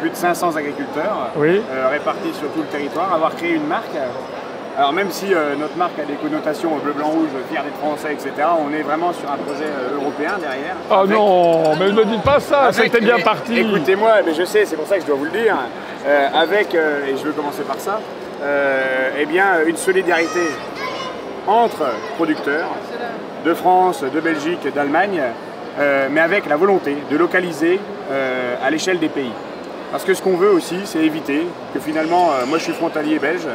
plus de 500 agriculteurs répartis sur tout le territoire, avoir créé une marque. Alors même si notre marque a des connotations bleu, blanc, rouge, fier d'être français, etc., on est vraiment sur un projet européen derrière. Oh non, mais ne dites pas ça, c'était bien parti. Écoutez-moi, mais je sais, c'est pour ça que je dois vous le dire, avec, et je veux commencer par ça, eh bien, une solidarité entre producteurs de France, de Belgique, d'Allemagne, euh, mais avec la volonté de localiser euh, à l'échelle des pays. Parce que ce qu'on veut aussi, c'est éviter que finalement, euh, moi je suis frontalier belge,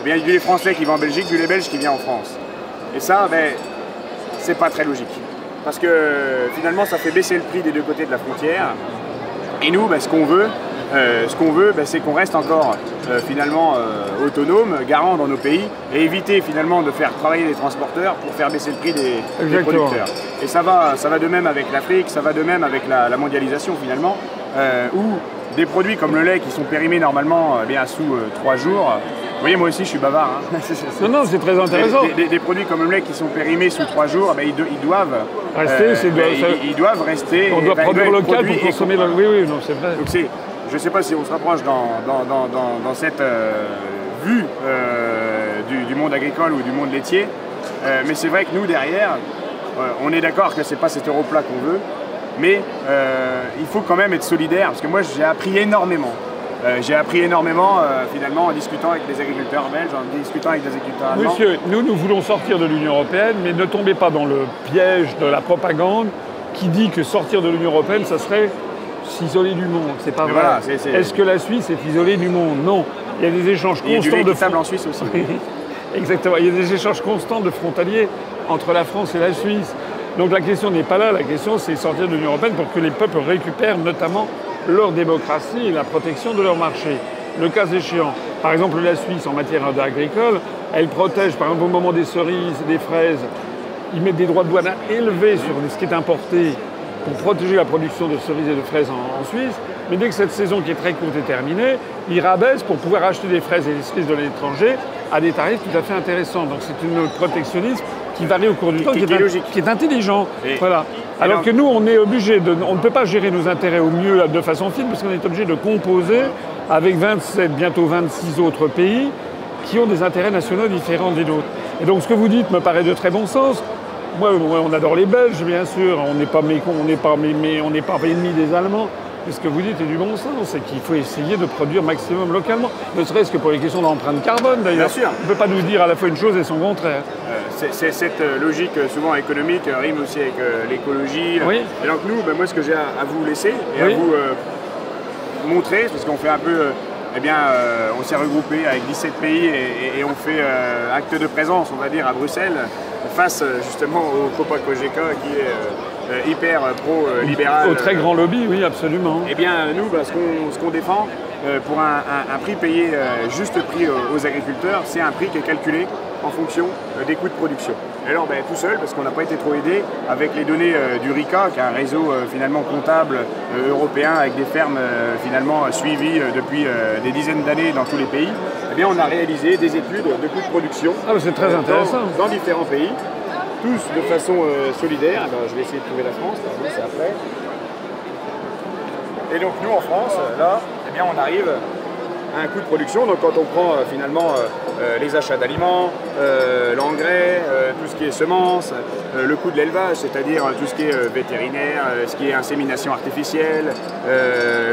eh bien, il y a du lait français qui va en Belgique, du lait belge qui vient en France. Et ça, ben, c'est pas très logique. Parce que finalement, ça fait baisser le prix des deux côtés de la frontière. Et nous, ben, ce qu'on veut, euh, ce qu'on veut, ben, c'est qu'on reste encore euh, finalement euh, autonome, garant dans nos pays, et éviter finalement de faire travailler les transporteurs pour faire baisser le prix des, producteurs. Et ça va, ça va de même avec l'Afrique, ça va de même avec la, mondialisation finalement, où des produits comme le lait qui sont périmés normalement bien sous trois jours. Vous voyez, moi aussi, je suis bavard. Hein. non, non, c'est très intéressant. Des, produits comme le lait qui sont périmés sous trois jours, ben, ils, doivent rester. ils, doivent rester. On doit produire local pour consommer. Oui, oui, non, c'est vrai. Donc, je ne sais pas si on se rapproche dans, dans, cette euh, vue euh, du, monde agricole ou du monde laitier, euh, mais c'est vrai que nous, derrière, on est d'accord que ce n'est pas cet euro plat qu'on veut, mais il faut quand même être solidaire, parce que moi, j'ai appris énormément. j'ai appris énormément finalement en discutant avec des agriculteurs belges, en discutant avec des agriculteurs allemands. Monsieur, nous, nous voulons sortir de l'Union européenne, mais ne tombez pas dans le piège de la propagande qui dit que sortir de l'Union européenne, ça serait s'isoler du monde. C'est pas vrai. Est-ce que la Suisse est isolée du monde? Non. Il y a des échanges constants de en Suisse aussi. Exactement. Il y a des échanges constants de frontaliers entre la France et la Suisse. Donc la question n'est pas là. La question, c'est sortir de l'Union européenne pour que les peuples récupèrent notamment leur démocratie et la protection de leur marché. Le cas échéant, par exemple, la Suisse en matière agricole, elle protège, par exemple, au moment des cerises, des fraises, ils mettent des droits de douane élevés sur ce qui est importé pour protéger la production de cerises et de fraises en, Suisse. Mais dès que cette saison qui est très courte est terminée, ils rabaissent pour pouvoir acheter des fraises et des cerises de l'étranger à des tarifs tout à fait intéressants. Donc c'est une protectionnisme qui varie au cours du temps, qui, est, intelligent. voilà. Alors que nous, on est obligé de, on ne peut pas gérer nos intérêts au mieux de façon fine, parce qu'on est obligé de composer avec 27, bientôt 26 autres pays qui ont des intérêts nationaux différents des nôtres. Et donc ce que vous dites me paraît de très bon sens. Moi, on adore les Belges, bien sûr. On n'est pas, on n'est pas, mais, on n'est pas ennemi des Allemands. Mais ce que vous dites est du bon sens, c'est qu'il faut essayer de produire maximum localement, ne serait-ce que pour les questions d'empreinte carbone d'ailleurs. Bien sûr. On ne peut pas nous dire à la fois une chose et son contraire. Euh, c'est cette euh, logique euh, souvent économique rime aussi avec l'écologie. Oui. Et donc nous, ben, moi ce que j'ai à, vous laisser et à vous montrer, parce qu'on fait un peu eh bien, on s'est regroupé avec 17 pays et, on fait acte de présence, on va dire, à Bruxelles face euh, justement au Copa Cogeca qui est euh, euh, hyper pro-libéral. Au très grand lobby, oui, absolument. Eh bien, nous, bah, ce qu'on défend, pour un, prix payé juste prix aux agriculteurs, c'est un prix qui est calculé en fonction des coûts de production. alors, ben, tout seul, parce qu'on n'a pas été trop aidé, avec les données du RICA, qui est un réseau finalement comptable européen avec des fermes finalement suivies depuis des dizaines d'années dans tous les pays, eh bien, on a réalisé des études de coûts de production. Ah, c'est très intéressant. Dans, différents pays, tous de façon euh, solidaire. je vais essayer de trouver la France, c'est après. Et donc, nous, en France, là, eh bien, on arrive un coût de production. Donc, quand on prend euh, finalement euh, les achats d'aliments, l'engrais, tout ce qui est semences, le coût de l'élevage, c'est-à-dire tout ce qui est vétérinaire, ce qui est insémination artificielle,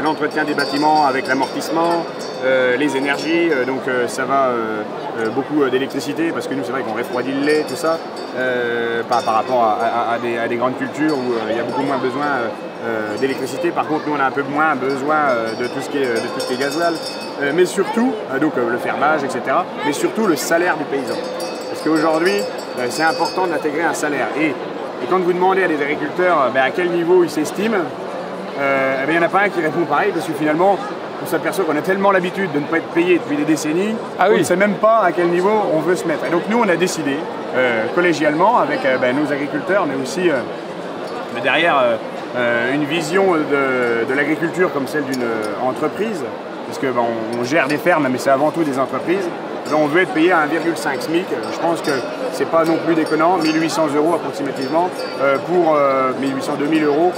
l'entretien des bâtiments avec l'amortissement, euh, les énergies, euh, donc euh, ça va beaucoup d'électricité, parce que nous c'est vrai qu'on refroidit le lait, tout ça, par, rapport à, des, grandes cultures où il y a beaucoup moins besoin d'électricité. Par contre, nous on a un peu moins besoin de tout ce qui est, de tout ce qui est gasoil, mais surtout, donc le fermage, etc., mais surtout le salaire du paysan. Parce qu'aujourd'hui, c'est important d'intégrer un salaire. Et, quand vous demandez à des agriculteurs ben, à quel niveau ils s'estiment, eh il n'y en a pas un qui répond pareil, parce que finalement, on s'aperçoit qu'on a tellement l'habitude de ne pas être payé depuis des décennies ah qu'on ne sait même pas à quel niveau on veut se mettre. Et donc nous, on a décidé, euh, collégialement, avec euh, ben, nos agriculteurs, mais aussi euh, une vision de, l'agriculture comme celle d'une entreprise, parce qu'on ben, on gère des fermes, mais c'est avant tout des entreprises. on veut être payé à 1,5 SMIC. Je pense que c'est pas non plus déconnant, 1800 euros approximativement, pour 1800, 2000 euros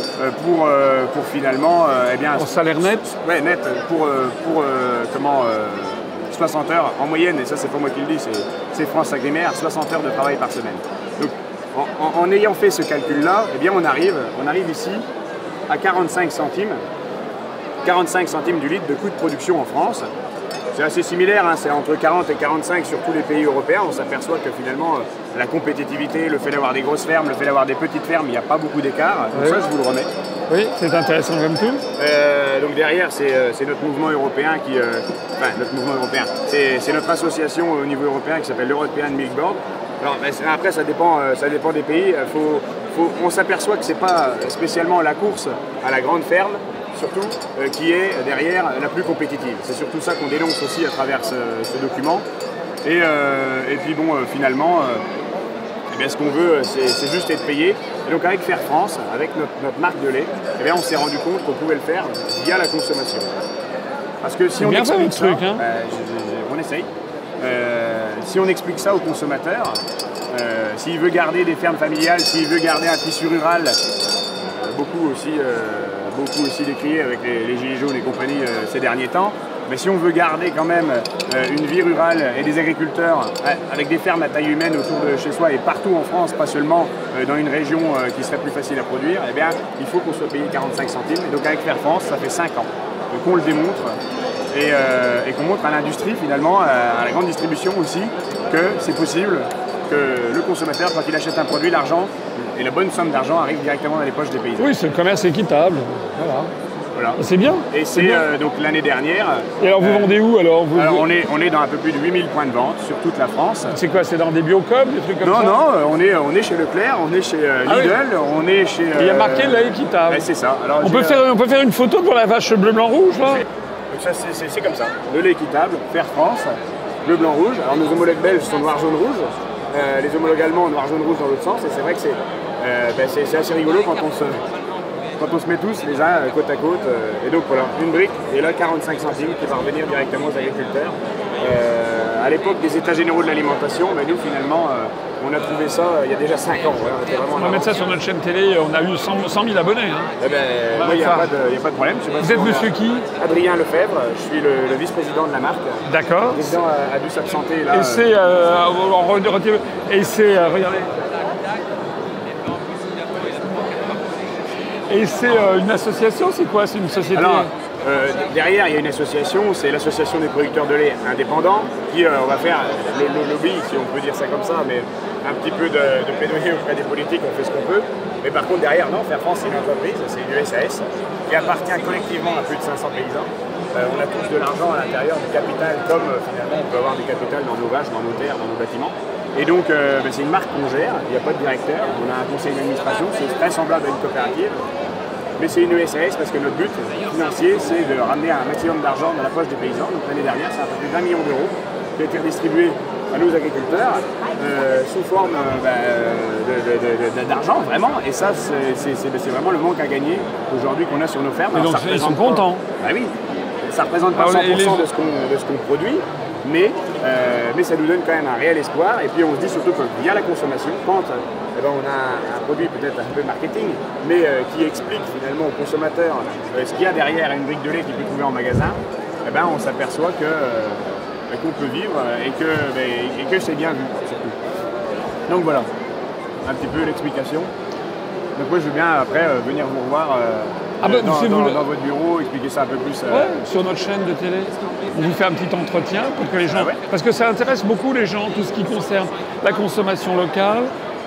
pour, pour finalement, eh bien... Pour salaire net? Ouais, net, pour, pour comment... 60 heures en moyenne, et ça c'est pas moi qui le dis, c'est France Agrimaire, 60 heures de travail par semaine. En, ayant fait ce calcul-là, eh bien on arrive, on arrive ici à 45 centimes, 45 centimes du litre de coût de production en France. C'est assez similaire, hein, c'est entre 40 et 45 sur tous les pays européens. On s'aperçoit que finalement, euh, la compétitivité, le fait d'avoir des grosses fermes, le fait d'avoir des petites fermes, il n'y a pas beaucoup d'écart. Donc ça, je vous le remets. Oui, c'est intéressant comme tout. Euh, donc derrière, euh, c'est notre mouvement européen qui... enfin, notre mouvement européen. C'est notre association au niveau européen qui s'appelle l'European Milk Board. Alors, après, ça dépend, ça dépend des pays. on s'aperçoit que ce n'est pas spécialement la course à la grande ferme, surtout, euh, qui est derrière la plus compétitive. C'est surtout ça qu'on dénonce aussi à travers ce, document. Et, euh, puis bon, euh, finalement, eh ce qu'on veut, c'est juste être payé. Et donc avec Fair France, avec notre, marque de lait, eh bien, on s'est rendu compte qu'on pouvait le faire via la consommation. Parce que si on explique ça, hein. on essaye. Si on explique ça au consommateur, s'il veut garder des fermes familiales, s'il veut garder un tissu rural, beaucoup aussi beaucoup aussi décrié avec les, Gilets jaunes et compagnie euh, ces derniers temps. Mais si on veut garder quand même euh, une vie rurale et des agriculteurs euh, avec des fermes à taille humaine autour de chez soi et partout en France, pas seulement dans une région qui serait plus facile à produire, eh bien, il faut qu'on soit payé 45 centimes. Et donc avec Fair France, ça fait 5 ans qu'on le démontre et, qu'on montre à l'industrie finalement, à la grande distribution aussi, que c'est possible que le consommateur, quand il achète un produit, l'argent et la bonne somme d'argent arrive directement dans les poches des paysans. Oui, c'est le commerce équitable. Voilà. Voilà. C'est bien. Et c'est euh, donc l'année dernière. Et alors vous euh, vendez où alors, alors on, est, on est dans un peu plus de 8000 points de vente sur toute la France. C'est quoi C'est dans des biocom, des trucs comme non, ça Non, non, on est, on est chez Leclerc, on est chez euh, ah Lidl, on est chez. Il y a marqué la équitable. c'est ça. on, peut faire, on peut faire une photo pour la vache bleu, blanc, rouge là C'est comme ça. De lait équitable, Faire France, bleu, blanc, rouge. Alors nos homologues belges sont noir, jaune, rouge. les homologues allemands noir, jaune, rouge dans l'autre sens. Et c'est vrai que c'est euh, ben, c'est assez rigolo quand on se, quand on se met tous les uns côte à côte. Euh, et donc voilà, une brique, et là 45 centimes qui va revenir directement aux agriculteurs. Euh, à l'époque des états généraux de l'alimentation, nous finalement, on a trouvé ça il y a déjà 5 ans. on, va mettre ça sur notre chaîne télé, on a eu 100, 000 abonnés. Hein. Eh ben, il n'y a, pas de problème. Vous êtes monsieur qui? Adrien Lefebvre, je suis le, vice-président de la marque. D'accord. Président a, dû s'absenter là. Et c'est, et c'est, regardez, Et c'est euh, une association, c'est quoi? C'est une société? Alors, euh, derrière, il y a une association, c'est l'association des producteurs de lait indépendants, qui, euh, on va faire le, lobby, si on peut dire ça comme ça, mais un petit peu de, de plaidoyer auprès des politiques, on fait ce qu'on peut. Mais par contre, derrière, non, Faire France, c'est une entreprise, c'est une SAS, qui appartient collectivement à plus de 500 paysans. on a tous de l'argent à l'intérieur du capital, comme finalement on peut avoir du capital dans nos vaches, dans nos terres, dans nos bâtiments. Et donc, ben, c'est une marque qu'on gère, il n'y a pas de directeur, on a un conseil d'administration, c'est très semblable à une coopérative. Mais c'est une ESS parce que notre but financier, c'est de ramener un maximum d'argent dans la poche des paysans. Donc l'année dernière, c'est un peu de 20 millions d'euros qui a été redistribué à nos agriculteurs euh, sous forme euh, bah, d'argent, vraiment. Et ça, c'est vraiment le manque à gagner aujourd'hui qu'on a sur nos fermes. donc ils sont contents. Bah oui, ça représente pas 100% de ce qu'on produit, mais, euh, mais ça nous donne quand même un réel espoir. Et puis on se dit surtout que via la consommation, quand eh ben, on a un, produit peut-être un peu marketing, mais euh, qui explique finalement au consommateur euh, ce qu'il y a derrière une brique de lait qu'il peut trouver en magasin, eh ben, on s'aperçoit que, qu'on peut vivre et que, ben, et que c'est bien vu surtout. Donc voilà, un petit peu l'explication. Donc moi je veux bien après venir vous revoir ah bah, dans, votre bureau, expliquer ça un peu plus. Ouais, sur notre chaîne de télé. On vous fait un petit entretien pour que les gens. Ah parce que ça intéresse beaucoup les gens, tout ce qui concerne la consommation locale,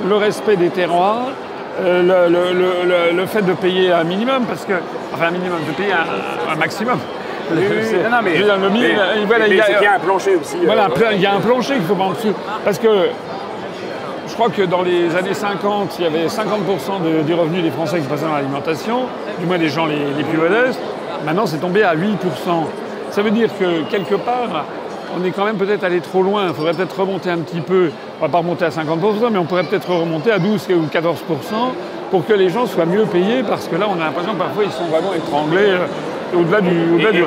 le respect des terroirs, euh, le, fait de payer un minimum, parce que. Enfin, un minimum, de payer un, maximum. Oui, non, mais, il, y a, un plancher aussi. Voilà, euh, il y a un plancher qu'il faut pas en dessous. Parce que crois que dans les années 50, il y avait 50% du revenu des Français qui passaient dans l'alimentation, du moins des gens les, plus modestes. Maintenant, c'est tombé à 8%. Ça veut dire que quelque part, on est quand même peut-être allé trop loin. Il faudrait peut-être remonter un petit peu. On ne va pas remonter à 50%, mais on pourrait peut-être remonter à 12 ou 14% pour que les gens soient mieux payés, parce que là, on a l'impression que parfois, ils sont vraiment étranglés euh, au-delà du, au du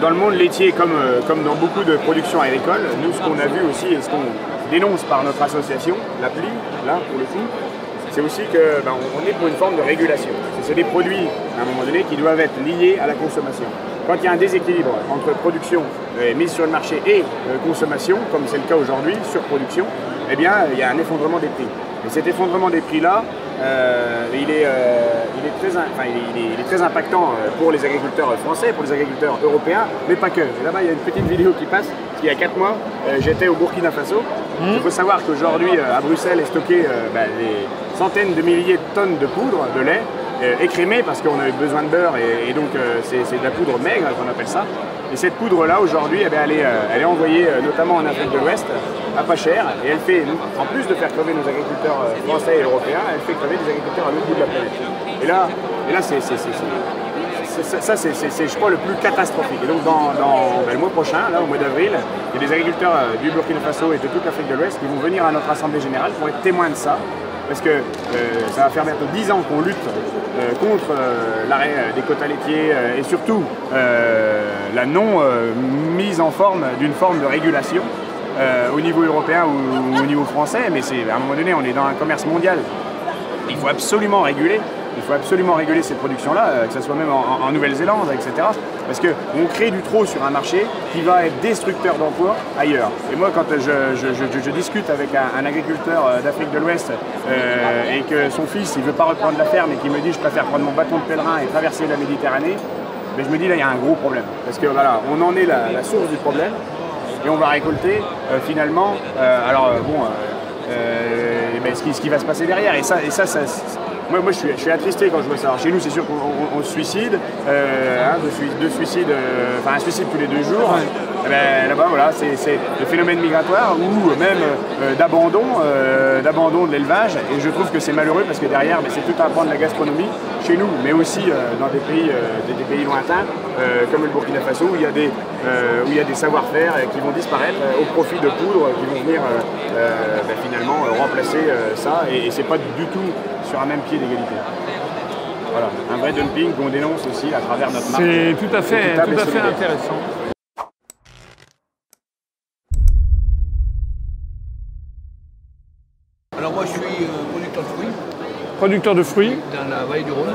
dans, le monde laitier, comme, euh, comme dans beaucoup de productions agricoles, nous, ce qu'on a vu aussi et ce qu'on dénonce par notre association, l'appli, là pour le coup, c'est aussi que ben, est pour une forme de régulation. C'est des produits, à un moment donné, qui doivent être liés à la consommation. Quand il y a un déséquilibre entre production et mise sur le marché et euh, consommation, comme c'est le cas aujourd'hui, surproduction, eh bien, il y a un effondrement des prix. Et cet effondrement des prix-là, euh, il, est, euh, il, est très, enfin, il, est, il, est, très, impactant pour les agriculteurs français, pour les agriculteurs européens, mais pas que. Là-bas, il y a une petite vidéo qui passe. Il y a 4 mois, j'étais au Burkina Faso. Mmh. Il faut savoir qu'aujourd'hui, à Bruxelles, est stocké ben, des centaines de milliers de tonnes de poudre, de lait, écrémé parce qu'on avait besoin de beurre et, et donc c'est de la poudre maigre qu'on appelle ça. Et cette poudre-là, aujourd'hui, eh elle, est, elle est envoyée notamment en Afrique de l'Ouest à pas cher et elle fait, en plus de faire crever nos agriculteurs français et européens, elle fait crever des agriculteurs à l'autre bout de la planète. Et là, et là c'est, ça, c'est, je crois, le plus catastrophique. Et donc, dans, dans ben, le mois prochain, là, au mois d'avril, il y a des agriculteurs du Burkina Faso et de toute l'Afrique de l'Ouest qui vont venir à notre Assemblée Générale pour être témoins de ça parce que euh, ça va faire bientôt 10 ans qu'on lutte euh, contre euh, l'arrêt des quotas laitiers et surtout la non mise en forme d'une forme de régulation au niveau européen ou, au niveau français, mais à un moment donné on est dans un commerce mondial. Il faut absolument réguler. Il faut absolument réguler cette production-là, euh, que ce soit même en, Nouvelle-Zélande, etc. Parce qu'on crée du trop sur un marché qui va être destructeur d'emplois ailleurs. Et moi, quand je, discute avec un, agriculteur euh, d'Afrique de l'Ouest euh, et que son fils, il ne veut pas reprendre la ferme et qu'il me dit je préfère prendre mon bâton de pèlerin et traverser la Méditerranée, mais je me dis là, il y a un gros problème. Parce que voilà, on en est la, source du problème et on va récolter finalement. Alors bon, ben, ce, qui, ce, qui, va se passer derrière. Et ça, et ça, ça moi, moi je, suis, je, suis, attristé quand je vois ça. Alors, chez nous, c'est sûr qu'on se suicide, hein, deux, suicides, enfin un suicide tous les deux jours. Ben, là-bas, voilà, c'est le phénomène migratoire ou même euh, d'abandon, euh, d'abandon de l'élevage. Et je trouve que c'est malheureux parce que derrière, ben, c'est tout un pan de la gastronomie chez nous, mais aussi euh, dans des pays, des, des, pays lointains, comme le Burkina Faso, où il y a des, où il y a des savoir-faire qui vont disparaître au profit de poudres qui vont venir ben, finalement remplacer ça. Et, et c'est pas du tout sur un même pied d'égalité. Voilà, un vrai dumping qu'on dénonce aussi à travers notre marque. C'est tout à fait, tout à fait intéressant. Alors moi je suis euh, producteur de fruits. Producteur de fruits Dans la vallée du Rhône.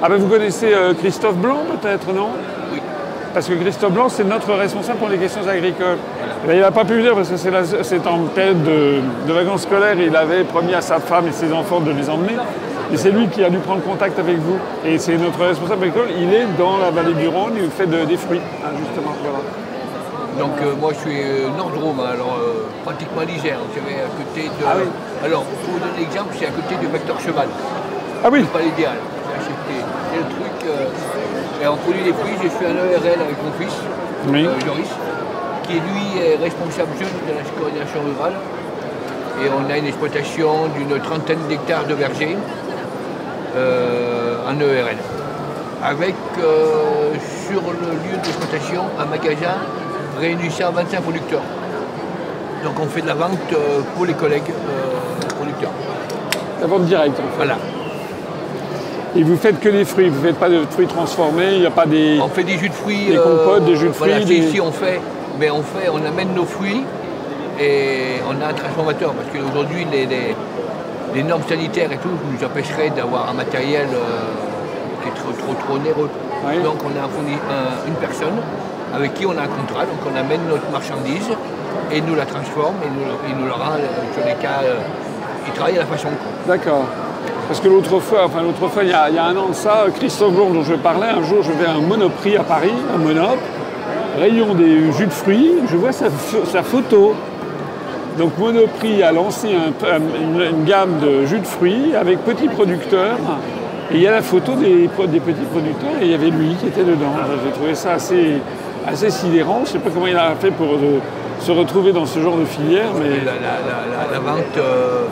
Ah ben vous connaissez euh, Christophe Blanc peut-être, non? Oui. Parce que Christophe Blanc, c'est notre responsable pour les questions agricoles. Voilà. il n'a pas pu venir parce que c'est en période de, de, vacances scolaires. Il avait promis à sa femme et ses enfants de les emmener. Et c'est lui qui a dû prendre contact avec vous. Et c'est notre responsable agricole. Il est dans la vallée du Rhône et il fait de, des fruits, hein, justement. Voilà. Donc euh, moi je suis euh, Nord-Drôme, alors euh, pratiquement l'Isère. J'avais à côté de. Ah oui. Alors pour vous donner l'exemple, c'est à côté du vecteur cheval. Ah oui. C'est pas l'idéal. C'est le truc. et on produit des fruits, j'ai fait un ERL avec mon fils, oui. Joris, qui lui est responsable jeune de la coordination rurale. Et on a une exploitation d'une trentaine d'hectares de vergers en ERL. Avec sur le lieu d'exploitation un magasin réunissant 25 producteurs. Donc on fait de la vente euh, pour les collègues euh, producteurs. La vente directe en fait. Voilà. Et vous faites que des fruits, vous ne faites pas de fruits transformés, il n'y a pas des. On fait des jus de fruits. Des compotes, euh, des jus de fruits. Voilà, des... ici on fait, mais on fait, on amène nos fruits et on a un transformateur parce qu'aujourd'hui les, les, les, normes sanitaires et tout nous empêcheraient d'avoir un matériel qui est trop trop, trop onéreux. Oui. Donc on a un, une personne avec qui on a un contrat, donc on amène notre marchandise et nous la transforme et nous, il nous le rend sur les cas. Euh, il travaille à la façon. D'accord. Parce que l'autre fois, enfin l'autre fois, il y, a, il y, a, un an de ça, Christophe Bourg dont je parlais, un jour je vais à un monoprix à Paris, un monop, rayon des jus de fruits, je vois sa, photo. Donc Monoprix a lancé un, une, une, gamme de jus de fruits avec petits producteurs. Et il y a la photo des, des petits producteurs et il y avait lui qui était dedans. J'ai trouvé ça assez, assez sidérant. Je ne sais pas comment il a fait pour de, se retrouver dans ce genre de filière. Mais... La, la, la, la vente, euh,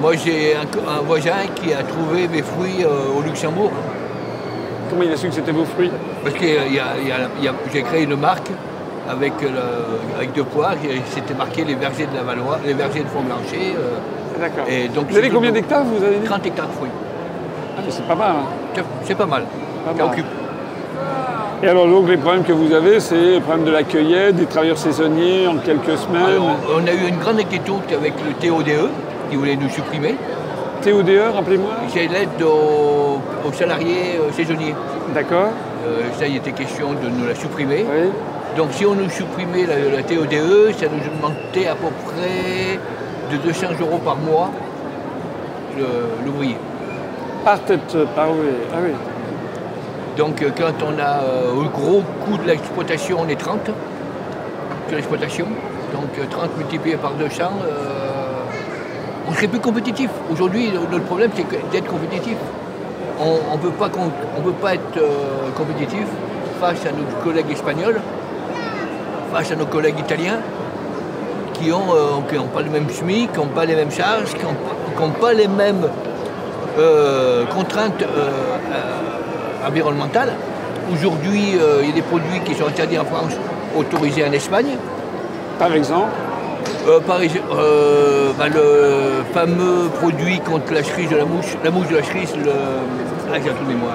moi j'ai un, un, voisin qui a trouvé mes fruits euh, au Luxembourg. Comment il a su que c'était vos fruits? Parce que j'ai créé une marque avec, le, avec deux poires, c'était marqué les vergers de la Valois, les vergers de Font-Blanchet. Euh, D'accord. Vous avez combien d'hectares vous avez dit? 30 hectares de fruits. Ah, c'est pas mal. Hein. C'est pas mal. Pas mal. occupe. Et alors donc les problèmes que vous avez, c'est le problème de la cueillette, des travailleurs saisonniers en quelques semaines. Alors, on a eu une grande inquiétude avec le TODE qui voulait nous supprimer. TODE, rappelez-moi. C'est l'aide aux, aux salariés euh, saisonniers. D'accord. Euh, ça, il était question de nous la supprimer. Oui. Donc si on nous supprimait la, la TODE, ça nous demandait à peu près de 200 euros par mois l'ouvrier. Par tête, par oui. Ah oui. Donc euh, quand on a euh, le gros coût de l'exploitation, on est 30 sur l'exploitation. Donc euh, 30 multiplié par 200, euh, on serait plus compétitif. Aujourd'hui, le problème, c'est d'être compétitif. On ne peut pas, être euh, compétitif face à nos collègues espagnols, face à nos collègues italiens, qui n'ont pas le même SMIC, qui n'ont pas les mêmes charges, qui n'ont pas les mêmes euh, contraintes environnementales. Aujourd'hui, euh, il y a des produits qui sont interdits en France, autorisés en Espagne. Par exemple. Euh, par exemple, euh, bah, le fameux produit contre la cerise de la mouche, la mouche de la cerise, le... Ah, j'ai de mémoire.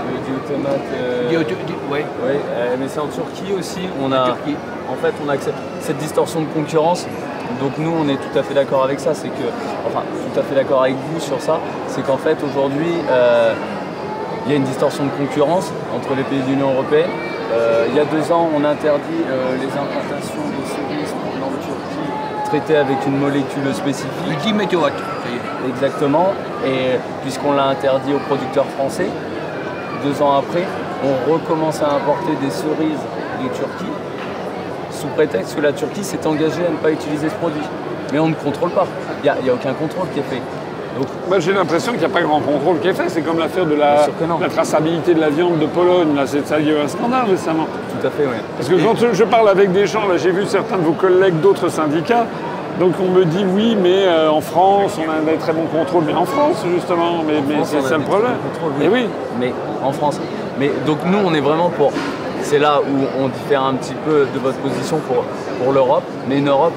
Euh, dis- ouais, Oui, euh, mais c'est en Turquie aussi. On en a, Turquie. en fait, on accepte cette distorsion de concurrence. Donc nous, on est tout à fait d'accord avec ça. C'est que, enfin, tout à fait d'accord avec vous sur ça. C'est qu'en fait, aujourd'hui, euh, il y a une distorsion de concurrence entre les pays de l'Union européenne. Euh, il y a deux ans, on interdit euh, les importations de cerises de Turquie traitées avec une molécule spécifique. Est. Exactement. Et puisqu'on l'a interdit aux producteurs français, deux ans après, on recommence à importer des cerises de Turquie sous prétexte que la Turquie s'est engagée à ne pas utiliser ce produit. Mais on ne contrôle pas. Il n'y a aucun contrôle qui est fait. Donc, Moi j'ai l'impression qu'il n'y a pas grand contrôle qui est fait. C'est comme l'affaire de la, traçabilité de la viande de Pologne. Là, c'est ça, il y a eu un scandale récemment. tout à fait, oui. Parce que quand je parle avec des gens, là j'ai vu certains de vos collègues d'autres syndicats, donc on me dit oui, mais euh, en France, on a des très bons contrôles. Mais en France, justement, mais, mais c'est ça le problème. contrôles, Et oui. Mais en France. Mais donc nous, on est vraiment pour. C'est là où on diffère un petit peu de votre position pour, pour l'Europe, mais une Europe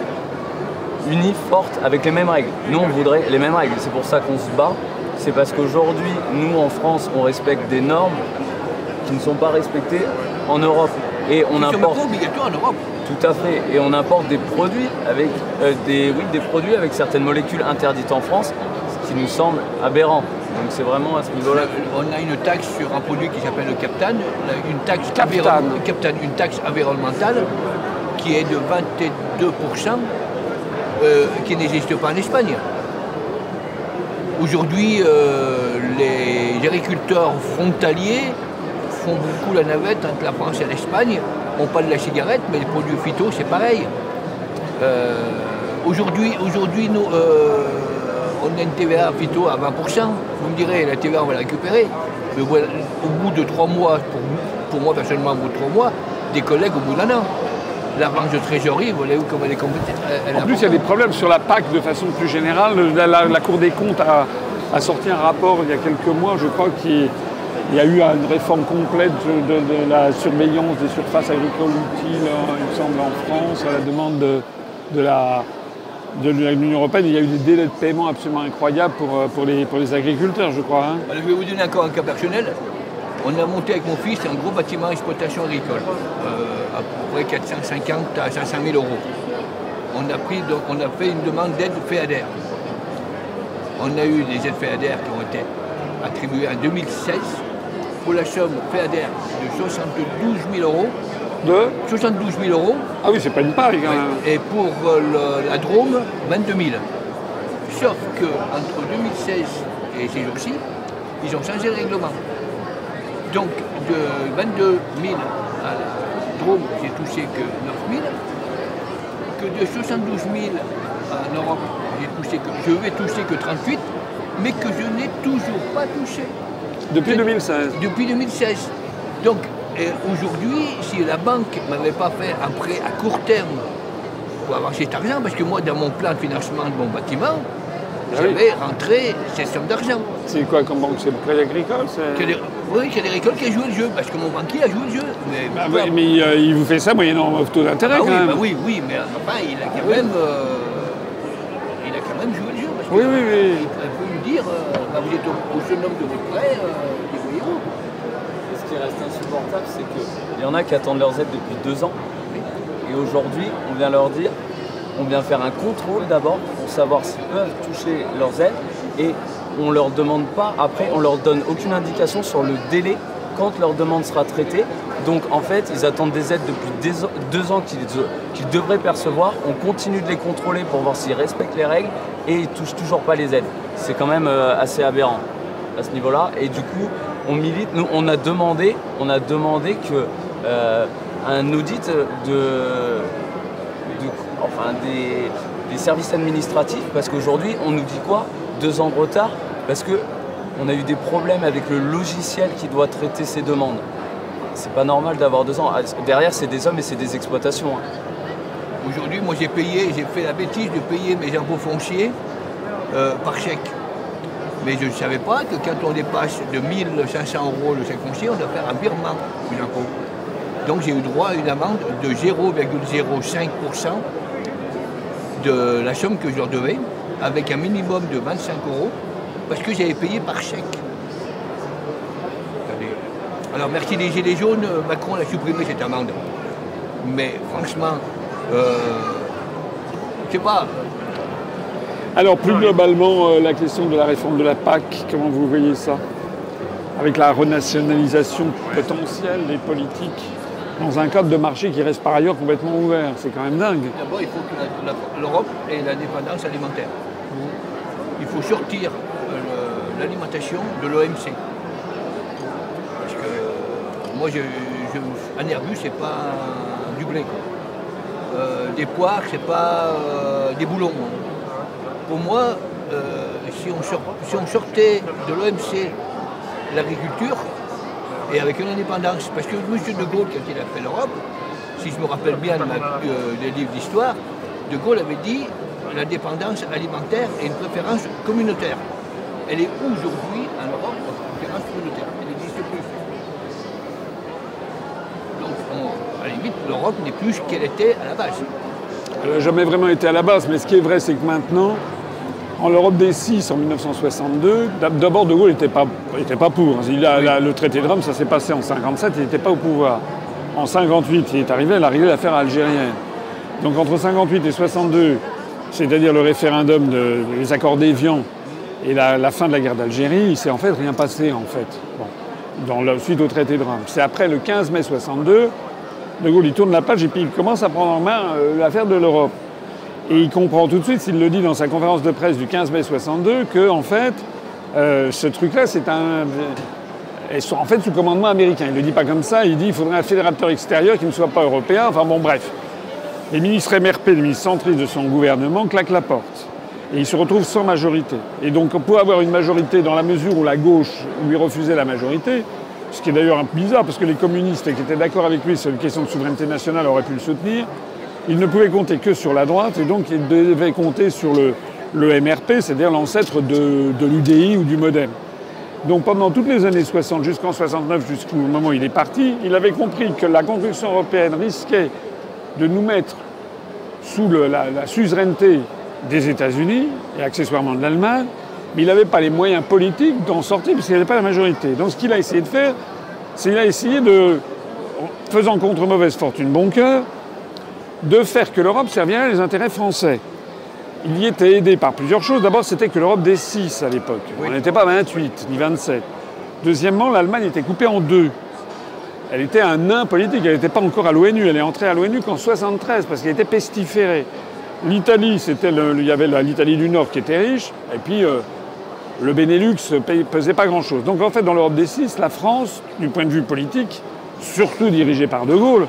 unie, forte, avec les mêmes règles. Nous, on voudrait les mêmes règles. C'est pour ça qu'on se bat. C'est parce qu'aujourd'hui, nous, en France, on respecte des normes qui ne sont pas respectées en Europe. Et on importe pas obligatoires en Europe. tout à fait. Et on importe des produits avec euh, des, oui, des produits avec certaines molécules interdites en France, ce qui nous semble aberrant. Donc c'est vraiment à ce niveau-là. On a une taxe sur un produit qui s'appelle le Captan, une taxe, Captan. environ- Captan, une taxe environnementale qui est de 22%, euh, qui n'existe pas en Espagne. Aujourd'hui, euh, les agriculteurs frontaliers font beaucoup la navette entre la France et l'Espagne. On parle de la cigarette, mais les produits phyto, c'est pareil. Euh, aujourd'hui, aujourd'hui, nous, on a une TVA phyto à 20%. Vous me direz, la TVA, on va la récupérer. Mais au bout de trois mois, pour, pour moi personnellement, au bout de trois mois, des collègues au bout d'un an. La banque de trésorerie, vous voyez où comme elle est compétente. En plus, il y a des problèmes sur la PAC de façon plus générale. La, la- la Cour des comptes a, a sorti un rapport il y a quelques mois, je crois, qui il y a eu une réforme complète de, de la surveillance des surfaces agricoles utiles, euh, il me semble, en France, à la demande de, de la de l'Union européenne. Il y a eu des délais de paiement absolument incroyables pour, euh, pour, les, pour les agriculteurs, je crois. hein. Alors, je vais vous donner encore un cas personnel. On a monté avec mon fils un gros bâtiment d'exploitation agricole, euh, à peu près 450 à 500 000 euros. On a, pris, donc, on a fait une demande d'aide FEADER. On a eu des aides FEADER qui ont été attribuées en 2016 pour la somme FEADER de 72 000 euros. De 72 000 euros Ah oui, c'est pas une paille même. et pour euh, le- la Drôme, 22 000. Sauf que entre 2016 et ces jours-ci, ils ont changé le règlement. Donc de 22 000 à la Drôme, j'ai touché que 9 000. Que de 72 000 en Europe, j'ai touché que, je vais toucher que 38, mais que je n'ai toujours pas touché Depuis 2016. depuis 2016. Donc aujourd'hui, si la banque ne m'avait pas fait un prêt à court terme pour avoir cet argent, parce que moi, dans mon plan de financement de mon bâtiment, Ah oui. j'avais rentré cette somme d'argent. C'est quoi comme banque C'est le Crédit Agricole c'est- Crédit- Oui, Crédit Agricole qui a joué le jeu, parce que mon banquier a joué le jeu. Mais, Bah mais euh, il vous fait ça moyennant taux d'intérêt Ah quand oui, même. bah oui, oui, mais enfin, il a quand même, euh, il a quand même joué le jeu. Parce que, Oui, oui, oui. Il peut me dire, euh, bah, vous êtes au, au jeune homme de votre prêt, euh, débrouillez-vous. Ce qui qui reste insupportable, c'est qu'il y en a qui attendent leurs aides depuis deux ans. Et aujourd'hui, on vient leur dire, on vient faire un contrôle d'abord pour savoir s'ils peuvent toucher leurs aides. Et on ne leur demande pas, après, on leur donne aucune indication sur le délai quand leur demande sera traitée. Donc en fait, ils attendent des aides depuis deux ans qu'ils devraient percevoir. On continue de les contrôler pour voir s'ils respectent les règles et ils ne touchent toujours pas les aides. C'est quand même euh, assez aberrant à ce niveau-là. Et du coup, on milite. Nous, on a demandé, on a demandé que euh, un audit de, enfin des, services administratifs, parce qu'aujourd'hui, on nous dit quoi? Deux ans de retard, parce que on a eu des problèmes avec le logiciel qui doit traiter ces demandes. C'est pas normal d'avoir deux ans. Ah, derrière, c'est des hommes et c'est des exploitations. Hein. Aujourd'hui, moi j'ai payé, j'ai fait la bêtise de payer mes impôts fonciers euh, par chèque. Mais je ne savais pas que quand on dépasse de 1500 euros le chèque foncier, on doit faire un virement aux impôts. Donc j'ai eu droit à une amende de 0,05% de la somme que je leur devais, avec un minimum de 25 euros, parce que j'avais payé par chèque. Alors merci les Gilets jaunes, Macron a supprimé cette amende. Mais franchement, euh, je sais pas. Alors plus globalement, euh, la question de la réforme de la PAC, comment vous voyez ça? Avec la renationalisation potentielle des politiques dans un cadre de marché qui reste par ailleurs complètement ouvert. C'est quand même dingue. D'abord, il faut que l'Europe ait l'indépendance alimentaire. Il faut sortir euh, l'alimentation de l'OMC moi, je, un Airbus, c'est pas du blé. Euh, des poires, c'est pas euh, des boulons. Pour moi, euh, si, on sortait de l'OMC l'agriculture, et avec une indépendance, parce que M. De Gaulle, quand il a fait l'Europe, si je me rappelle bien des livres d'histoire, De Gaulle avait dit l'indépendance alimentaire et une préférence communautaire. Elle est aujourd'hui en Europe, une préférence communautaire. à la limite, l'Europe n'est plus ce qu'elle était à la base. Elle n'a jamais vraiment été à la base, mais ce qui est vrai, c'est que maintenant, en l'Europe des six, en 1962, d'abord De Gaulle n'était pas, était pas pour. Il a, le traité de Rome, ça s'est passé en 57, il n'était pas au pouvoir. En 58, il est arrivé, elle a réglé l'affaire algérienne. Donc entre 58 et 62, c'est-à-dire le référendum des accords d'Évian et la, fin de la guerre d'Algérie, il s'est en fait rien passé en fait. dans la suite au traité de Rome. C'est après le 15 mai 62 de Gaulle, il tourne la page et puis il commence à prendre en main euh, l'affaire de l'Europe. Et il comprend tout de suite, s'il le dit dans sa conférence de presse du 15 mai 62, que en fait, euh, ce truc-là, c'est un. en fait sous commandement américain. Il ne le dit pas comme ça, il dit qu'il faudrait un fédérateur extérieur qui ne soit pas européen. Enfin bon, bref. Les ministres MRP, les ministres centristes de son gouvernement, claquent la porte. Et il se retrouve sans majorité. Et donc, pour avoir une majorité dans la mesure où la gauche lui refusait la majorité, ce qui est d'ailleurs un peu bizarre, parce que les communistes qui étaient d'accord avec lui sur une question de souveraineté nationale auraient pu le soutenir. Ils ne pouvaient compter que sur la droite, et donc ils devaient compter sur le, MRP, c'est-à-dire l'ancêtre de, l'UDI ou du Modem. Donc pendant toutes les années 60 jusqu'en 69, jusqu'au moment où il est parti, il avait compris que la construction européenne risquait de nous mettre sous la, la suzeraineté des États-Unis et accessoirement de l'Allemagne, mais il n'avait pas les moyens politiques d'en sortir parce qu'il n'avait pas la majorité. Donc ce qu'il a essayé de faire, c'est qu'il a essayé de, faisant contre mauvaise fortune bon cœur, de faire que l'Europe servirait les intérêts français. Il y était aidé par plusieurs choses. D'abord, c'était que l'Europe des six à l'époque. On n'était pas 28 ni 27. Deuxièmement, l'Allemagne était coupée en deux. Elle était un nain politique, elle n'était pas encore à l'ONU. Elle est entrée à l'ONU qu'en 73 parce qu'elle était pestiférée. L'Italie, c'était il y avait l'Italie du Nord qui était riche, et puis euh, le Benelux ne pesait pas grand-chose. Donc en fait, dans l'Europe des six, la France, du point de vue politique, surtout dirigée par De Gaulle,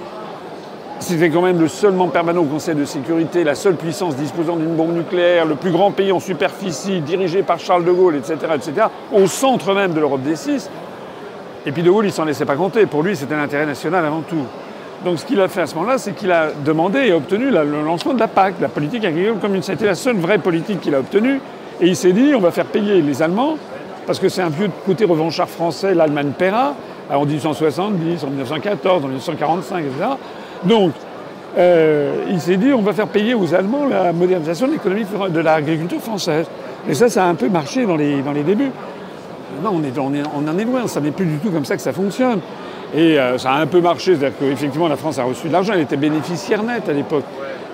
c'était quand même le seul membre permanent au Conseil de sécurité, la seule puissance disposant d'une bombe nucléaire, le plus grand pays en superficie, dirigé par Charles de Gaulle, etc., etc., au centre même de l'Europe des six. Et puis De Gaulle, il s'en laissait pas compter. Pour lui, c'était l'intérêt national avant tout. Donc ce qu'il a fait à ce moment-là, c'est qu'il a demandé et obtenu le lancement de la PAC, la politique agricole commune. C'était la seule vraie politique qu'il a obtenue. Et il s'est dit, on va faire payer les Allemands, parce que c'est un vieux côté revanchard français, l'Allemagne paiera, en 1870, en 1914, en 1945, etc. Donc, euh, il s'est dit, on va faire payer aux Allemands la modernisation de l'économie de l'agriculture française. Et ça, ça a un peu marché dans les, dans les débuts. Non, on, est, on, en est loin, ça n'est plus du tout comme ça que ça fonctionne. Et euh, ça a un peu marché, c'est-à-dire qu'effectivement la France a reçu de l'argent, elle était bénéficiaire nette à l'époque.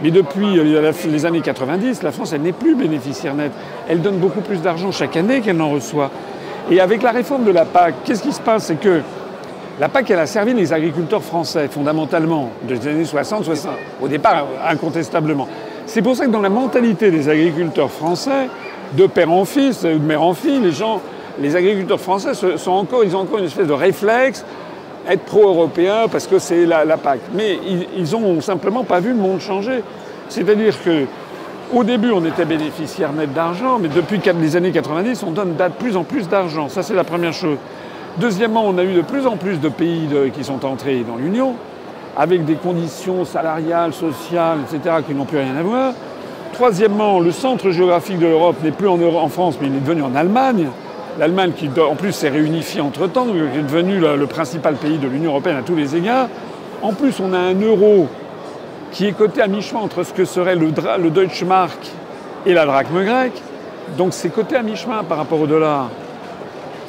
Mais depuis euh, les années 90, la France, elle n'est plus bénéficiaire nette. Elle donne beaucoup plus d'argent chaque année qu'elle n'en reçoit. Et avec la réforme de la PAC, qu'est-ce qui se passe? C'est que la PAC, elle a servi les agriculteurs français, fondamentalement, des années 60, 60, au départ, incontestablement. C'est pour ça que dans la mentalité des agriculteurs français, de père en fils, de mère en fille, les gens, les agriculteurs français ils ont encore une espèce de réflexe être pro-européen parce que c'est la, PAC. Mais ils n'ont simplement pas vu le monde changer. C'est-à-dire que au début, on était bénéficiaire net d'argent, mais depuis les années 90, on donne de plus en plus d'argent. Ça, c'est la première chose. Deuxièmement, on a eu de plus en plus de pays qui sont entrés dans l'Union, avec des conditions salariales, sociales, etc., qui n'ont plus rien à voir. Troisièmement, le centre géographique de l'Europe n'est plus en, France, mais il est devenu en Allemagne. L'Allemagne, qui en plus s'est réunifiée entre-temps, est devenu le principal pays de l'Union européenne à tous les égards. En plus, on a un euro qui est coté à mi-chemin entre ce que serait le, le Deutsche Mark et la drachme grecque. Donc c'est coté à mi-chemin par rapport au dollar.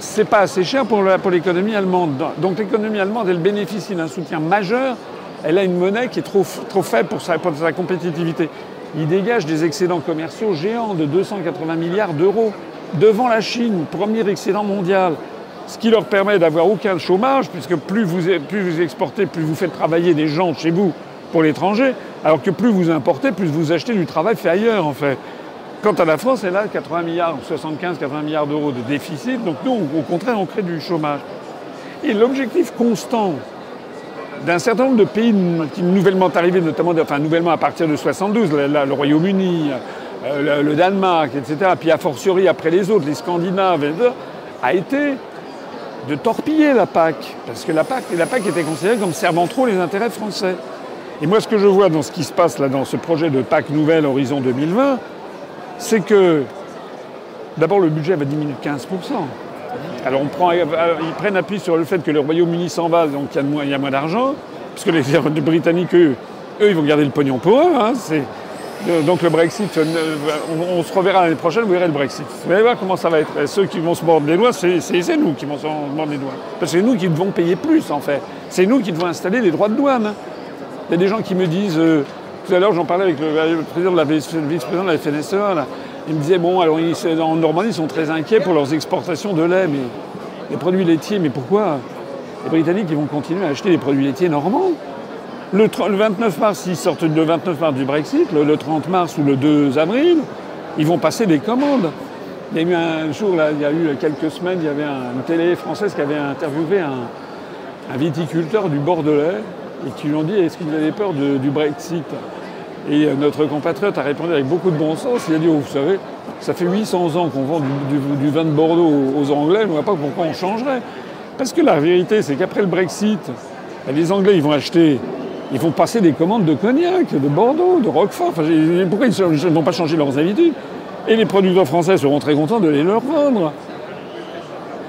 C'est pas assez cher pour l'économie allemande. Donc l'économie allemande, elle bénéficie d'un soutien majeur. Elle a une monnaie qui est trop, trop faible pour sa, pour sa compétitivité. Il dégage des excédents commerciaux géants de 280 milliards d'euros devant la Chine, premier excédent mondial, ce qui leur permet d'avoir aucun chômage, puisque plus vous, plus vous exportez, plus vous faites travailler des gens chez vous pour l'étranger, alors que plus vous importez, plus vous achetez du travail fait ailleurs, en fait. Quant à la France, elle a 80 milliards, 75, 80 milliards d'euros de déficit, donc nous, au contraire, on crée du chômage. Et l'objectif constant d'un certain nombre de pays qui nouvellement arrivés, notamment enfin, nouvellement à partir de 72, le Royaume-Uni, euh, le, Danemark, etc., puis a fortiori après les autres, les Scandinaves, a été de torpiller la PAC, parce que la PAC, la PAC était considérée comme servant trop les intérêts français. Et moi, ce que je vois dans ce qui se passe là, dans ce projet de PAC nouvelle Horizon 2020, c'est que d'abord le budget va diminuer de 15%. Alors prend, ils prennent appui sur le fait que le Royaume-Uni s'en va, donc il y a moins, d'argent, parce que les Britanniques, eux, ils vont garder le pognon pour eux. Hein, donc le Brexit, euh, on, se reverra l'année prochaine, vous verrez le Brexit. Vous allez voir comment ça va être. ceux qui vont se mordre les doigts, c'est nous qui vont se mordre les doigts. Parce que c'est nous qui devons payer plus, en fait. C'est nous qui devons installer les droits de douane. Il y a des gens qui me disent, euh, tout à l'heure j'en parlais avec le, président de vice-président de la FNSE, il me disait, bon, alors en Normandie, ils sont très inquiets pour leurs exportations de lait, mais les produits laitiers, mais pourquoi? Les Britanniques, ils vont continuer à acheter les produits laitiers normands. Le, 29 mars, ils sortent le 29 mars du Brexit, le, 30 mars ou le 2 avril, ils vont passer des commandes. Il y a eu un jour, il y a eu quelques semaines, il y avait une télé française qui avait interviewé un, viticulteur du Bordelais et qui lui ont dit Est-ce que vous avez peur du Brexit? Et euh, notre compatriote a répondu avec beaucoup de bon sens il a dit oh, Vous savez, ça fait 800 ans qu'on vend du, vin de Bordeaux aux, Anglais, je ne vois pas pourquoi on changerait. Parce que la vérité, c'est qu'après le Brexit, les Anglais, vont acheter ils vont passer des commandes de cognac, de Bordeaux, de Roquefort. pourquoi ils ne vont pas changer leurs habitudes? Et les producteurs français seront très contents de les leur vendre.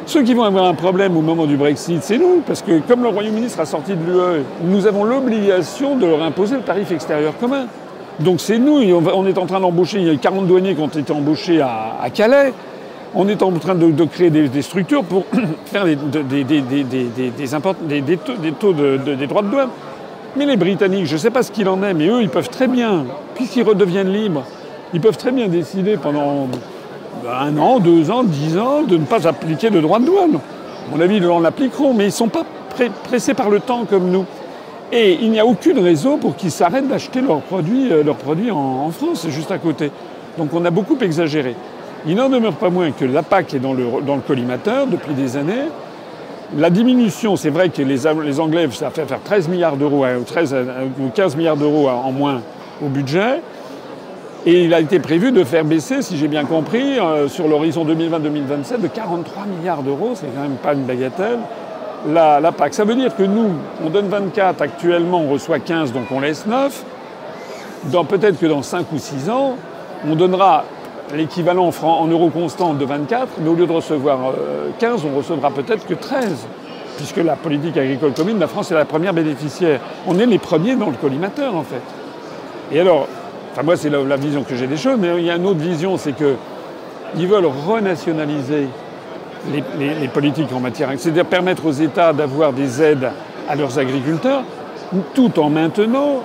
Ceux qui vont avoir un problème au moment du Brexit, c'est nous, parce que comme le Royaume-Uni sera sorti de l'UE, nous avons l'obligation de leur imposer le tarif extérieur commun. Donc c'est nous, on est en train d'embaucher, il y a 40 douaniers qui ont été embauchés à, Calais, on est en train de, créer des, structures pour faire des, taux des droits de douane. Mais les Britanniques, je ne sais pas ce qu'il en est, mais eux, ils peuvent très bien, puisqu'ils redeviennent libres, ils peuvent très bien décider pendant un an, deux ans, dix ans, de ne pas appliquer de droit de douane. À mon avis, ils l'appliqueront, mais ils ne sont pas pressés par le temps comme nous. Et il n'y a aucune raison pour qu'ils s'arrêtent d'acheter leurs produits, euh, leurs produits en, France, juste à côté. Donc on a beaucoup exagéré. Il n'en demeure pas moins que la PAC est dans le, dans le collimateur depuis des années. La diminution, c'est vrai que les, Anglais, ça fait faire 13 milliards d'euros, euh, euh, ou 15 milliards d'euros en moins au budget. Et il a été prévu de faire baisser, si j'ai bien compris, euh, sur l'horizon 2020-2027, de 43 milliards d'euros, c'est quand même pas une bagatelle, la, PAC. Ça veut dire que nous, on donne 24, actuellement on reçoit 15, donc on laisse 9. Peut-être que dans 5 ou 6 ans, on donnera l'équivalent en, euros constants de 24, mais au lieu de recevoir 15, euh, on recevra peut-être que 13, puisque la politique agricole commune, la France est la première bénéficiaire. On est les premiers dans le collimateur, en fait. Et alors, enfin moi c'est la, vision que j'ai des choses, mais il y a une autre vision, c'est qu'ils veulent renationaliser les, politiques en matière, c'est-à-dire permettre aux États d'avoir des aides à leurs agriculteurs, tout en maintenant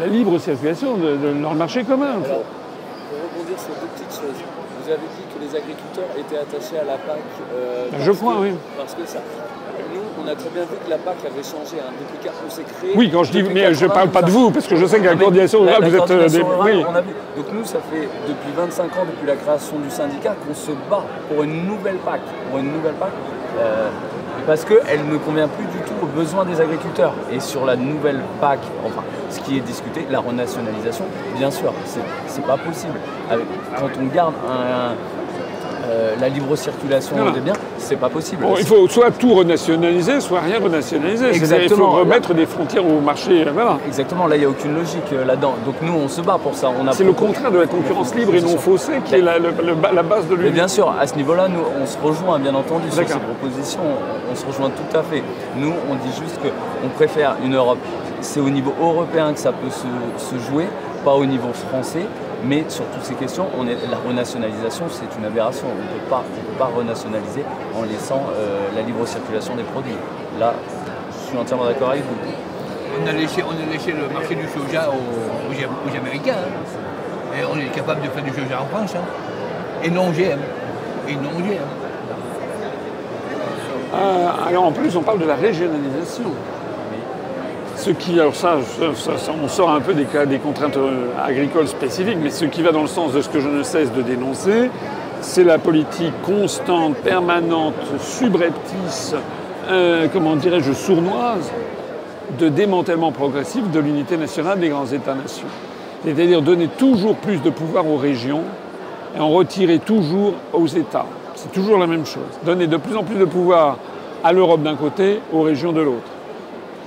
la libre circulation de, de leur marché commun. Alors, pour rebondir sur deux petites choses, vous avez dit que les agriculteurs étaient attachés à la PAC. euh, Je crois, que- oui. Parce que ça. On a très bien vu que la PAC avait changé hein, depuis qu'on s'est créé. Oui, quand je dis, mais je 80, parle pas de vous, parce que je sais qu'à la coordination rurale, vous êtes euh, des. rurale, Oui. on a vu. Donc nous, ça fait depuis 25 ans, depuis la création du syndicat, qu'on se bat pour une nouvelle PAC. Pour une nouvelle PAC. euh, parce qu'elle ne convient plus du tout aux besoins des agriculteurs. Et sur la nouvelle PAC, enfin, ce qui est discuté, la renationalisation, bien sûr, c'est- pas possible. Avec- quand on garde un- euh, la libre circulation Non, non. des biens, c'est pas possible. Bon, il faut soit tout renationaliser, soit rien renationaliser. C'est-à-dire, Il faut Exactement. remettre des frontières au marché. euh, Voilà. Exactement, là, il n'y a aucune logique euh, là-dedans. Donc nous, on se bat pour ça. On C'est le contraire de la concurrence libre et non faussée qui est la, le- le- la base de Mais l'Union. bien sûr, à ce niveau-là, nous, on se rejoint, bien entendu, sur ces propositions. On, on se rejoint tout à fait. Nous, on dit juste qu'on préfère une Europe. C'est au niveau européen que ça peut se, se jouer, pas au niveau français. Mais sur toutes ces questions, on est, la renationalisation, c'est une aberration. On ne peut pas, on peut pas renationaliser en laissant euh, la libre circulation des produits. Là, je suis entièrement d'accord avec vous. On a laissé, on a laissé le marché du soja aux, aux Am- aux Américains. hein. Et on est capable de faire du soja en France. hein. Et non GM. Et non GM. Ah, alors en plus, on parle de la régionalisation. Ce qui, alors ça, on sort un peu des contraintes euh, agricoles spécifiques, mais ce qui va dans le sens de ce que je ne cesse de dénoncer, c'est la politique constante, permanente, subreptice, euh, comment dirais-je, sournoise, de démantèlement progressif de l'unité nationale des grands États-nations. C'est-à-dire donner toujours plus de pouvoir aux régions et en retirer toujours aux États. C'est toujours la même chose. Donner de plus en plus de pouvoir à l'Europe d'un côté, aux régions de l'autre.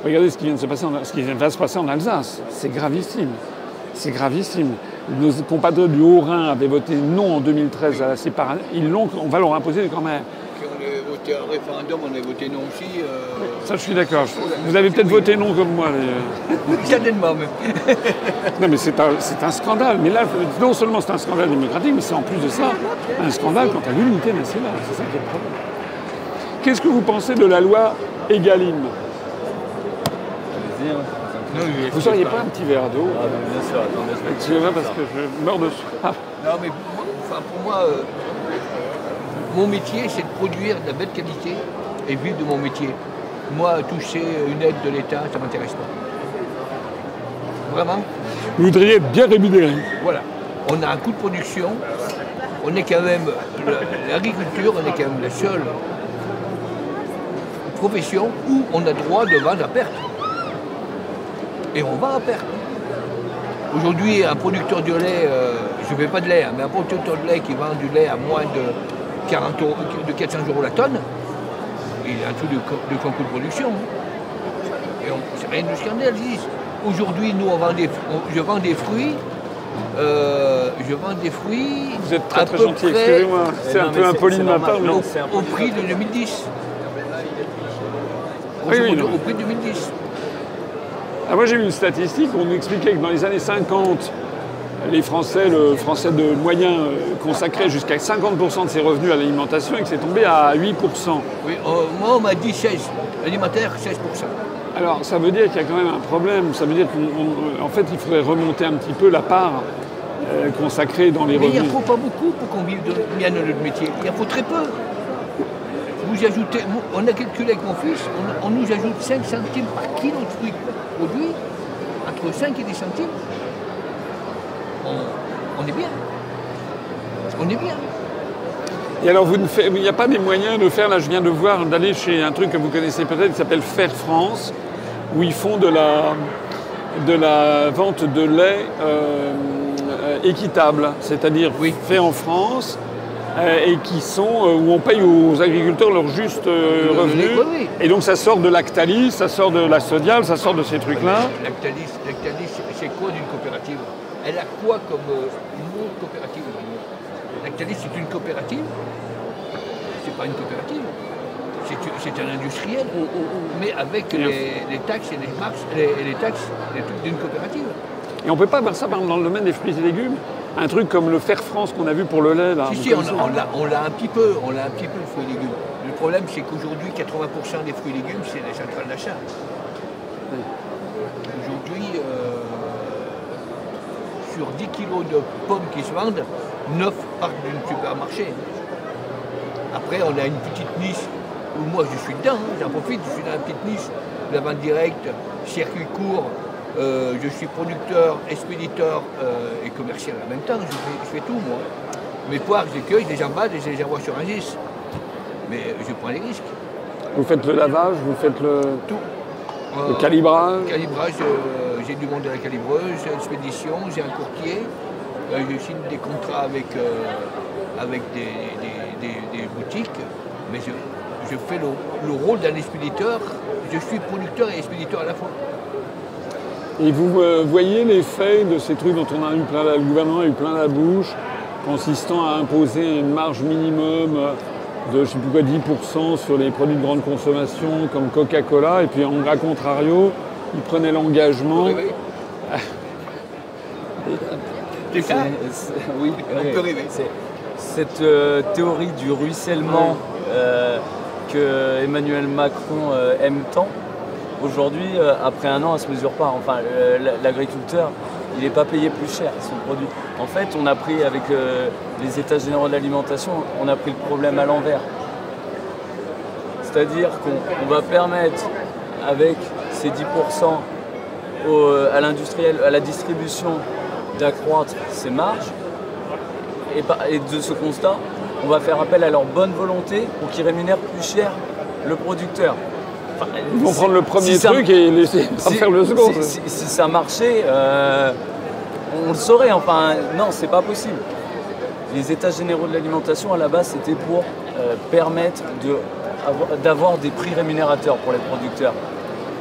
Regardez ce qui vient de se passer en, ce qui va se passer en Alsace. C'est gravissime. C'est gravissime. Nos compatriotes du Haut-Rhin avaient voté non en 2013 à la séparation. Ils l'ont, on va leur imposer quand même. On a voté un référendum, on a voté non aussi. euh, Ça, je suis d'accord. Vous avez peut-être voté non comme moi. certainement même. Non, mais c'est un, c'est un scandale. Mais là, non seulement c'est un scandale démocratique, mais c'est en plus de ça un scandale quant à l'unité nationale. C'est ça qui est le problème. Qu'est-ce que vous pensez de la loi Egalim? Allez-y, hein. Vous n'auriez pas un petit verre d'eau Ah, bien sûr, attendez, je vais Excusez-moi parce que je meurs de soif. Non, mais moi- enfin, pour moi, euh, mon métier, c'est de produire de la belle qualité et vivre de mon métier. Moi, toucher une aide de l'État, ça ne m'intéresse pas. Vraiment Vous voudriez être bien rémunéré. Voilà. On a un coût de production. On est quand même, l'agriculture, on est quand même la seule profession où on a droit de vendre à perte. Et on vend à perte. Aujourd'hui, un producteur de lait, euh, je ne fais pas de lait, hein, mais un producteur de lait qui vend du lait à moins de, 40 euros- de 400 euros la tonne, il a un tout de, de son coût de production. Et on- c'est rien de scandalise. Aujourd'hui, nous, on vend des, on- je vends des fruits. euh, je vends des fruits. Vous êtes très très gentil, excusez-moi. C'est non, un peu c'est- impoli de c'est ma part, au, c'est prix de 2010. Oui, oui, Au- non. au prix de 2010. Ah, moi j'ai vu une statistique, on nous expliquait que dans les années 50, les Français, le Français de moyen euh, consacrait jusqu'à 50% de ses revenus à l'alimentation et que c'est tombé à 8%. Oui, euh, moi, on m'a dit 16. Alimentaire, 16%. Alors ça veut dire qu'il y a quand même un problème, ça veut dire qu'en fait il faudrait remonter un petit peu la part euh, consacrée dans les Mais il revenus. n'en faut pas beaucoup pour qu'on vive de, bien de notre métier. Il en faut très peu. On a calculé avec mon fils, on, on nous ajoute 5 centimes par kilo de fruits produits, entre 5 et 10 centimes. On, on est bien. On est bien. Et alors vous ne faites- il n'y a pas des moyens de faire, là je viens de voir, d'aller chez un truc que vous connaissez peut-être qui s'appelle Faire France, où ils font de la, de la vente de lait euh, euh, équitable, c'est-à-dire fait en France, et qui sont, euh, où on paye aux agriculteurs leur juste euh, revenu. lait, oui, oui. Et donc ça sort de Lactalis, ça sort de la Sodial, ça sort de ces trucs-là. Lactalis, Lactalis, c'est quoi d'une coopérative? Elle a quoi comme euh, mot coopérative? Lactalis, c'est une coopérative? C'est pas une coopérative. C'est un industriel, mais avec les, les taxes et les marques, les, les taxes les trucs d'une coopérative. Et on ne peut pas faire ça par exemple, dans le domaine des fruits et légumes? Un truc comme le Fer France qu'on a vu pour le lait là Si, si, on, on l'a un petit peu, on l'a un petit peu le fruit et légumes. Le problème, c'est qu'aujourd'hui, 80% des fruits et légumes, c'est les centrales d'achat. Aujourd'hui, euh, sur 10 kilos de pommes qui se vendent, 9 partent d'un supermarché. Après, on a une petite niche où moi je suis dedans, hein, j'en profite, je suis dans la petite niche de la vente directe, circuit court, euh, je suis producteur, expéditeur euh, et commercial en même temps, je fais, tout moi. Mes poires, je les cueille, je les emballent et je les envoie sur un gis. Mais je prends les risques. Vous faites le lavage, vous faites le, Tout. le Euh, calibrage Calibrage, j'ai du monde à la calibreuse, j'ai une expédition, j'ai un courtier, je signe des contrats avec, avec des, des- des- des boutiques, mais je, je fais le, le rôle d'un expéditeur, je suis producteur et expéditeur à la fois. Et vous euh, voyez l'effet de ces trucs dont on a eu plein la, le gouvernement a eu plein la bouche, consistant à imposer une marge minimum euh, de je sais plus quoi 10% sur les produits de grande consommation comme Coca-Cola, et puis en à contrario, ils prenaient l'engagement. Oui, On oui. peut rêver. C'est- Cette euh, théorie du ruissellement euh, que Emmanuel Macron euh, aime tant, aujourd'hui, euh, après un an, elle ne se mesure pas. Enfin, euh, l'agriculteur, il n'est pas payé plus cher son produit. En fait, on a pris avec euh, les États généraux de l'alimentation, on a pris le problème à l'envers. C'est-à-dire qu'on on va permettre, avec ces 10% au- à l'industriel, à la distribution, d'accroître ses marges. Et, et de ce constat, on va faire appel à leur bonne volonté pour qu'ils rémunèrent plus cher le producteur. Enfin, Ils vont si- prendre le premier si ça- truc et laisser si, faire le second. si- ça marchait, euh, on le saurait. Enfin, non, c'est pas possible. Les états généraux de l'alimentation, à la base, c'était pour euh, permettre de d'avoir des prix rémunérateurs pour les producteurs.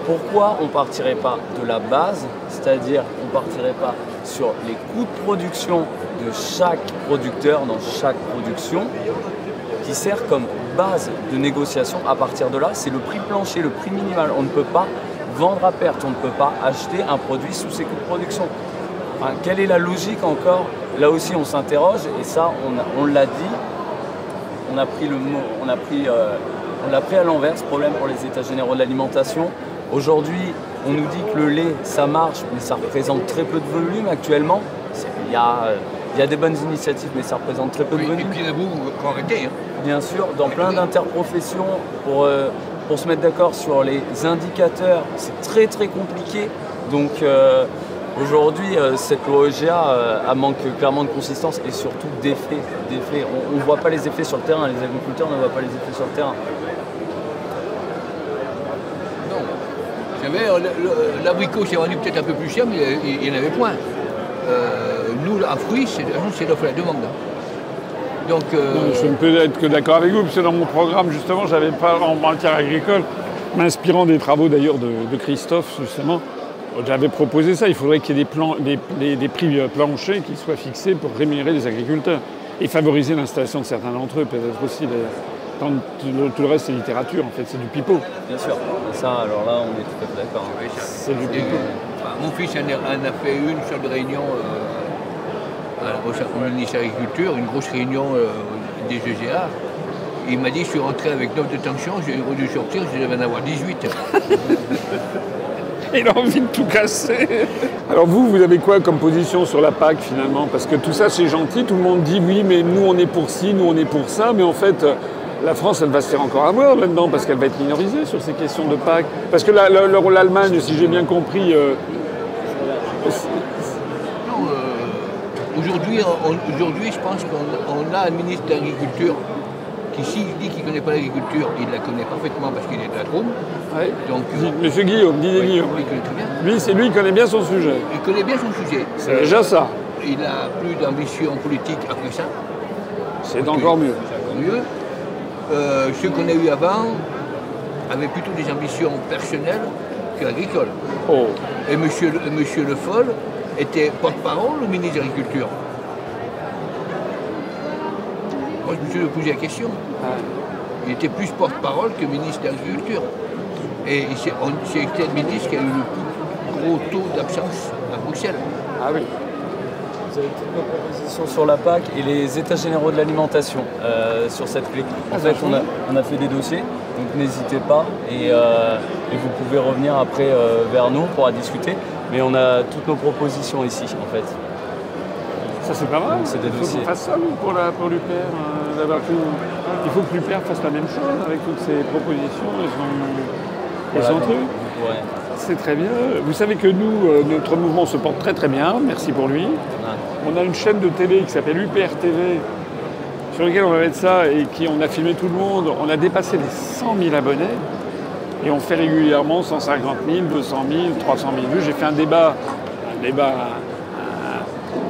Pourquoi on partirait pas de la base, c'est-à-dire on partirait pas sur les coûts de production de chaque producteur dans chaque production, qui sert comme base de négociation. À partir de là, c'est le prix plancher, le prix minimal. On ne peut pas vendre à perte, on ne peut pas acheter un produit sous ses coûts de production. Quelle est la logique encore? Là aussi, on s'interroge et ça, on, l'a dit. On a pris le mot, on a pris, euh, on l'a pris à l'envers ce problème pour les États généraux de l'alimentation. Aujourd'hui, on nous dit que le lait, ça marche, mais ça représente très peu de volume actuellement. Il y a, euh, il y a des bonnes initiatives, mais ça représente très peu de volume Et puis vous, faut arrêter. Hein. bien sûr, dans plein d'interprofessions pour, euh, pour se mettre d'accord sur les indicateurs. C'est très très compliqué. Donc euh, aujourd'hui, euh, cette loi EGA manque clairement de consistance et surtout d'effets. d'effets. On ne voit pas les effets sur le terrain, les agriculteurs ne voient pas les effets sur le terrain. Non. Vous savez, l'abricot s'est vendu peut-être un peu plus cher, mais il n'y en avait point. Euh, nous, en fruits, c'est c'est l'offre et la demande. Donc, euh, Je ne peux être que d'accord avec vous, parce que dans mon programme, justement, j'avais pas en matière agricole, m'inspirant des travaux d'ailleurs de, de Christophe, justement, j'avais proposé ça. Il faudrait qu'il y ait des, plans, des, des- des prix euh, planchers qui soient fixés pour rémunérer les agriculteurs et favoriser l'installation de certains d'entre eux, peut-être aussi. d'ailleurs. Tant tout le, tout le reste, c'est littérature, en fait, c'est du pipeau. Bien sûr. Ça, alors là, on est tout à fait d'accord. C'est du pipeau. Mon fils en a, en a fait une seule réunion euh, au ministère de l'Agriculture, une grosse réunion euh, des GGA. Il m'a dit, je suis rentré avec 9 de tension, j'ai dû sortir, je devais en avoir 18. Il a envie de tout casser. Alors vous, vous avez quoi comme position sur la PAC finalement? Parce que tout ça c'est gentil, tout le monde dit oui, mais nous on est pour ci, nous on est pour ça, mais en fait euh, la France elle va se faire encore avoir là-dedans parce qu'elle va être minorisée sur ces questions de PAC. Parce que la- la- la- l'Allemagne, si j'ai bien compris, euh, aujourd'hui, on- aujourd'hui, je pense qu'on on a un ministre de l'Agriculture qui, s'il dit qu'il ne connaît pas l'agriculture, il la connaît parfaitement parce qu'il est de la Drôme. ouais, Donc, Monsieur Guillaume, Didier Guillaume, il connaît très bien. lui c'est lui qui connaît bien son sujet. Il connaît bien son sujet. C'est déjà ça. Il a plus d'ambition politique après ça. C'est encore mieux. C'est encore mieux. Euh, ceux qu'on a eu avant avaient plutôt des ambitions personnelles qu'agricoles. Oh. Et monsieur, Le- monsieur Le Foll était porte-parole au ministre de l'Agriculture. Moi, je me suis posé la question. Il était plus porte-parole que ministre de l'Agriculture. Et c'est le ministre qui a eu le plus gros taux d'absence à Bruxelles. Ah oui. Vous avez toutes nos propositions sur la PAC et les états généraux de l'alimentation euh, sur cette clé. En Ah, fait, ça on a, on a fait des dossiers, donc n'hésitez pas et, euh, et vous pouvez revenir après euh, vers nous pour en discuter. Mais on a toutes nos propositions ici, en fait. Ça, c'est pas mal. C'est des Il faut dossiers. qu'on fasse ça, pour, la, pour l'UPR. euh, d'avoir tout- Il faut que l'UPR fasse la même chose avec toutes ses propositions et son, et truc. C'est très bien. Vous savez que nous, euh, notre mouvement se porte très très bien. Merci pour lui. On a une chaîne de télé qui s'appelle UPR TV, sur laquelle on va mettre ça et qui on a filmé tout le monde. On a dépassé les 100 000 abonnés et on fait régulièrement 150 000, 200 000, 300 000 vues. J'ai fait un débat, un débat,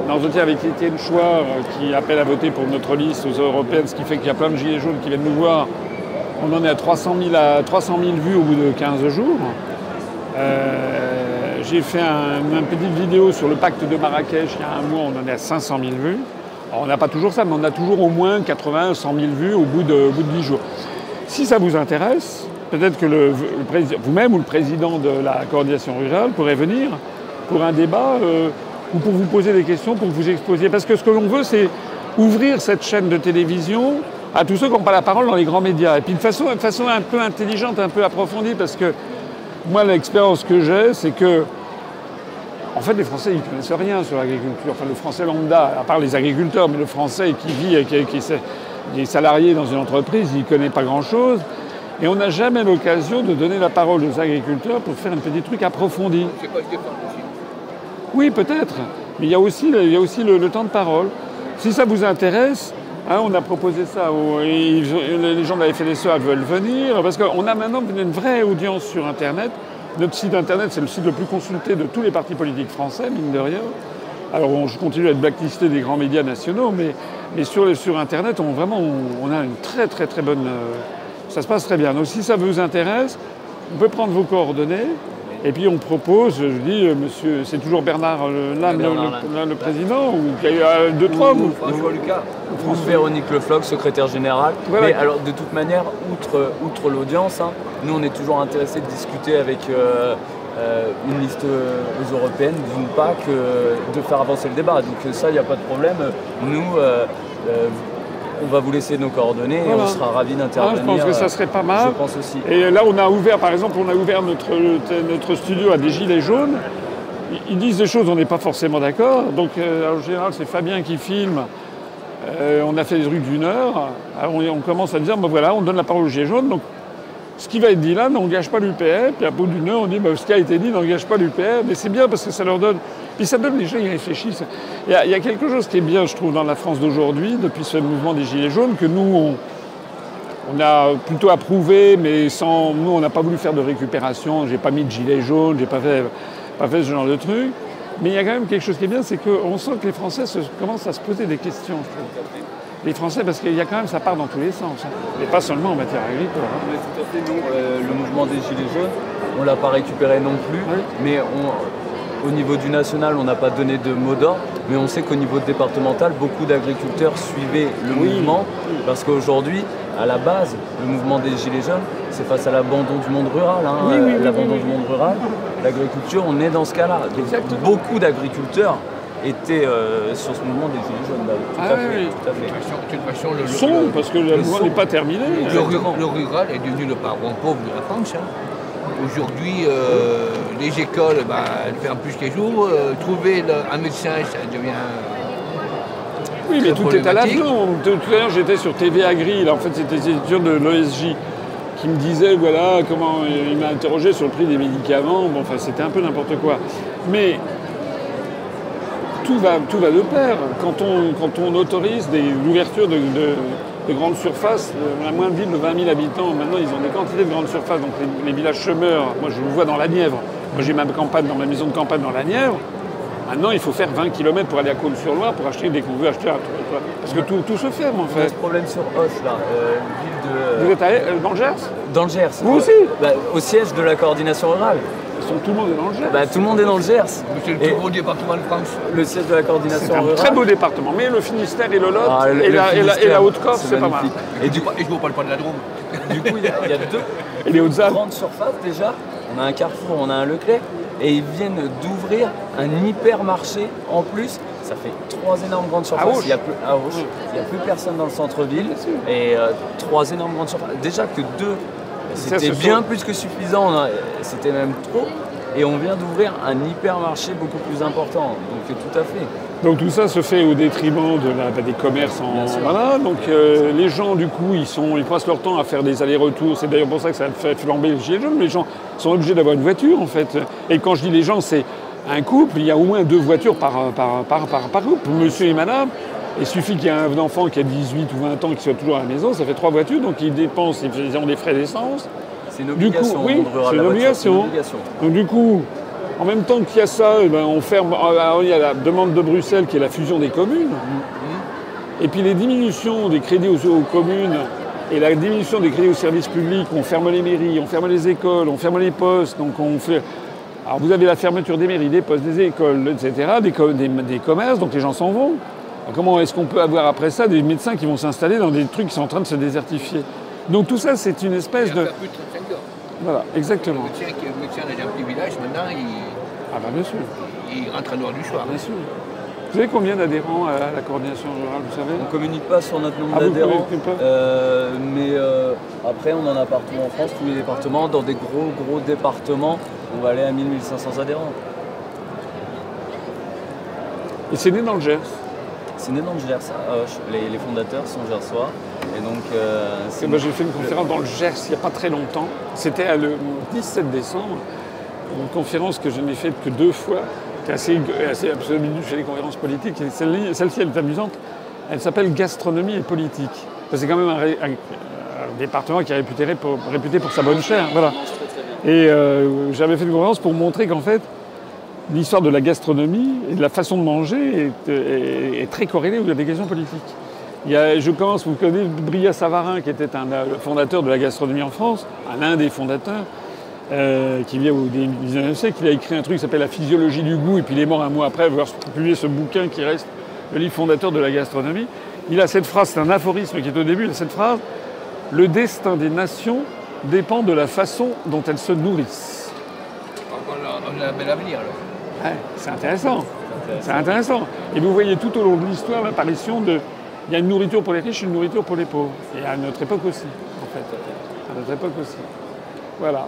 un, un avec Étienne Chouard euh, qui appelle à voter pour notre liste aux européennes, ce qui fait qu'il y a plein de gilets jaunes qui viennent nous voir. On en est à 300 000, à 300 000 vues au bout de 15 jours. Euh, j'ai fait un- une petite vidéo sur le pacte de Marrakech il y a un mois, on en est à 500 000 vues. Alors, on n'a pas toujours ça, mais on a toujours au moins 80, 100 000 vues au bout de, au bout de 10 jours. Si ça vous intéresse, peut-être que vous-même ou le président de la coordination rurale pourrait venir pour un débat euh, ou pour vous poser des questions, pour vous exposiez. Parce que ce que l'on veut, c'est ouvrir cette chaîne de télévision à tous ceux qui n'ont pas la parole dans les grands médias. Et puis de façon, de façon un peu intelligente, un peu approfondie, parce que moi, l'expérience que j'ai, c'est que, en fait, les Français, ils ne connaissent rien sur l'agriculture. Enfin, le Français lambda, à part les agriculteurs, mais le Français qui vit, qui, qui est salarié dans une entreprise, il ne connaît pas grand-chose. Et on n'a jamais l'occasion de donner la parole aux agriculteurs pour faire un petit truc approfondi. Oui, peut-être. Mais il y a aussi, il y a aussi le, le temps de parole. Si ça vous intéresse, hein, on a proposé ça. aux- et les gens de la FNSEA veulent venir. Parce qu'on a maintenant une vraie audience sur Internet. Notre site Internet, c'est le site le plus consulté de tous les partis politiques français, mine de rien. Alors, on, je continue à être blacklisté des grands médias nationaux, mais, mais sur, sur Internet, on, vraiment, on, on a une très, très, très bonne. euh, ça se passe très bien. Donc, si ça vous intéresse, on peut prendre vos coordonnées. Et puis on propose, je dis, euh, monsieur, c'est toujours Bernard euh, Lame, le, le- le président, ou il y a deux, trois, vous François Lucas. Ou Véronique Lefloc, secrétaire générale. Voilà. Mais alors, de toute manière, outre, outre l'audience, hein, nous, on est toujours intéressés de discuter avec euh, euh, une liste euh, aux européennes d'une PAC, euh, de faire avancer le débat. Donc, euh, ça, il n'y a pas de problème. Nous, euh, euh, on va vous laisser nos coordonnées et on sera ravis Ah, d'intervenir. Je pense que ça euh, serait pas mal. Je pense aussi. Et là, on a ouvert, par exemple, on a ouvert notre, notre studio à des gilets jaunes. Ils- disent des choses, on n'est pas forcément d'accord. Donc, euh, en général, c'est Fabien qui filme. Euh, on a fait des trucs d'une heure. Alors, on, on commence à dire, ben voilà, on donne la parole aux gilets jaunes. Donc, ce qui va être dit là n'engage pas l'UPR. Puis, à bout d'une heure, on dit, ben, ce qui a été dit n'engage pas l'UPR. Mais c'est bien parce que ça leur donne. Puis, ça donne les gens, ils réfléchissent. Il y, a, il y a quelque chose qui est bien, je trouve, dans la France d'aujourd'hui, depuis ce mouvement des gilets jaunes, que nous, on, on a plutôt approuvé, mais sans. Nous, on n'a pas voulu faire de récupération. J'ai pas mis de gilet jaune, j'ai pas fait, pas fait ce genre de truc. Mais il y a quand même quelque chose qui est bien, c'est qu'on sent que les Français se- commencent à se poser des questions. je trouve. Les Français, parce qu'il y a quand même, ça part dans tous les sens. hein. Et pas seulement en matière agricole. hein. Mais tout à fait, nous, euh, le mouvement des Gilets jaunes, on ne l'a pas récupéré non plus, Oui. mais on- au niveau du national, on n'a pas donné de mot d'ordre, mais on sait qu'au niveau départemental, beaucoup d'agriculteurs suivaient le Oui. mouvement, parce qu'aujourd'hui, à la base, le mouvement des Gilets jaunes, c'est face à l'abandon du monde rural, hein, Oui, oui, euh, oui, l'abandon oui, du monde rural, l'agriculture, on est dans ce cas-là. Beaucoup d'agriculteurs étaient euh, sur ce mouvement des Gilets jaunes. là. Tout, Ah à fait, oui. tout à fait. De toute façon, le, le- Son, le- parce que le mouvement son. n'est pas terminé. le ru- Exactement. le rural est devenu le parent pauvre de la France. hein. Aujourd'hui, euh, les écoles, bah, elles ferment plus les jours. Euh, trouver le- un médecin, ça devient. Oui, mais tout est à l'avenant. Tout à l'heure, j'étais sur TV Agri. Là, en fait, c'était des étudiants de l'OSJ qui me disaient, voilà, comment il m'a interrogé sur le prix des médicaments. Bon, enfin, c'était un peu n'importe quoi. Mais tout va, tout va de pair. Quand on, quand on autorise l'ouverture de, de- de grandes surfaces, euh, la moins de ville de 20 000 habitants, maintenant, ils ont des quantités de grandes surfaces. Donc, les, les villages chômeurs, moi, je le vois dans la Nièvre. Moi, j'ai ma campagne dans ma maison de campagne dans la Nièvre. Maintenant, il faut faire 20 km pour aller à Cône-sur-Loire pour acheter dès qu'on veut acheter un truc. quoi. Parce que tout, tout se ferme, en fait. ce problème sur Os, là, euh, ville de... Vous êtes à, euh, dans le Gers? Dans le Gers. Vous aussi? Bah, Au siège de la coordination rurale. Sont- Tout le monde est dans le Gers. Bah, tout le monde est dans le Gers. C'est le plus gros département de France. le siège de la c'est coordination un rurale. très beau département. Mais le Finistère et le Lot Ah, le- et, le la, et la- et la Finistère, Haute-Corse, c'est pas mal. Et du, Et je vous parle pas de la Drôme. du coup, il y, a- il y a deux Et les Hautes-Alpes grandes surfaces déjà. On a un Carrefour, on a un Leclerc. Et ils viennent d'ouvrir un hypermarché en plus. ça fait trois énormes grandes surfaces. Auch. Il n'y a, plus- à Auch. Il y a plus personne dans le centre-ville. Et euh, trois énormes grandes surfaces. Déjà que deux, c'était bien plus que suffisant. a- C'était même trop. Et on vient d'ouvrir un hypermarché beaucoup plus important. Donc tout à fait. Donc tout ça se fait au détriment de la- bah, des commerces en voilà. Donc euh, les gens du coup ils sont ils passent leur temps à faire des allers-retours. C'est d'ailleurs pour ça que ça fait flamber les gilets jaunes. Les gens sont obligés d'avoir une voiture en fait. Et quand je dis les gens, c'est un couple. Il y a au moins deux voitures par par par par, par couple. Monsieur et Madame. Il suffit qu'il y ait un enfant qui a 18 ou 20 ans qui soit toujours à la maison, ça fait trois voitures, donc ils dépensent, ils ont des frais d'essence. C'est une Du coup, obligation. oui, c'est une obligation. Donc du coup, en même temps qu'il y a ça, eh ben, on ferme. alors, il y a la demande de Bruxelles qui est la fusion des communes. Et puis les diminutions des crédits aux, aux communes et la diminution des crédits aux services publics, on ferme les mairies, on ferme les écoles, on ferme les postes, donc on fait. Alors vous avez la fermeture des mairies, des postes, des écoles, etc., des, co- des- des commerces, donc les gens s'en vont. Alors, comment est-ce qu'on peut avoir après ça des médecins qui vont s'installer dans des trucs qui sont en train de se désertifier? Donc tout ça, c'est une espèce de. plus de 35 heures. Voilà, Le exactement. médecin, qui- le médecin dans un petit village, maintenant, il, Ah bah bien sûr. il rentre à noir du soir. Bien sûr. Vous savez combien d'adhérents à la coordination rurale, vous savez? On communique pas sur notre nombre Ah, d'adhérents, euh, mais euh, après on en a partout en France, tous les départements. Dans des gros gros départements, on va aller à 1000-1500 adhérents. Et c'est né dans le Gers? C'est né dans le Gers, à Auch. Les, les fondateurs sont gersois. Et donc, euh, c'est Et moi, j'ai fait une conférence dans le Gers il n'y a pas très longtemps. C'était le 17 décembre. Une conférence que je n'ai faite que deux fois, qui est assez, assez absolument je fais des conférences politiques. Et celle- Celle-ci, elle est amusante. Elle s'appelle Gastronomie et politique. C'est quand même un, ré- un- un département qui est réputé pour, réputé pour sa bonne chair. Voilà. Et euh, j'avais fait une conférence pour montrer qu'en fait, l'histoire de la gastronomie et de la façon de manger est, est- est très corrélée aux questions politiques. Il y a- je commence, vous connaissez Bria Savarin, qui était un euh, fondateur de la gastronomie en France, un l'un des fondateurs, euh, qui vient au 19e siècle. Il a écrit un truc qui s'appelle La physiologie du goût, et puis il est mort un mois après avoir publié ce bouquin qui reste le livre fondateur de la gastronomie. Il a cette phrase, c'est un aphorisme qui est au début, il a cette phrase Le destin des nations dépend de la façon dont elles se nourrissent. On a, un bel avenir, alors. Ouais, c'est intéressant. C'est intéressant. Et vous voyez tout au long de l'histoire l'apparition de. Il y a une nourriture pour les riches, une nourriture pour les pauvres. Et à notre époque aussi, en fait. À notre époque aussi. Voilà.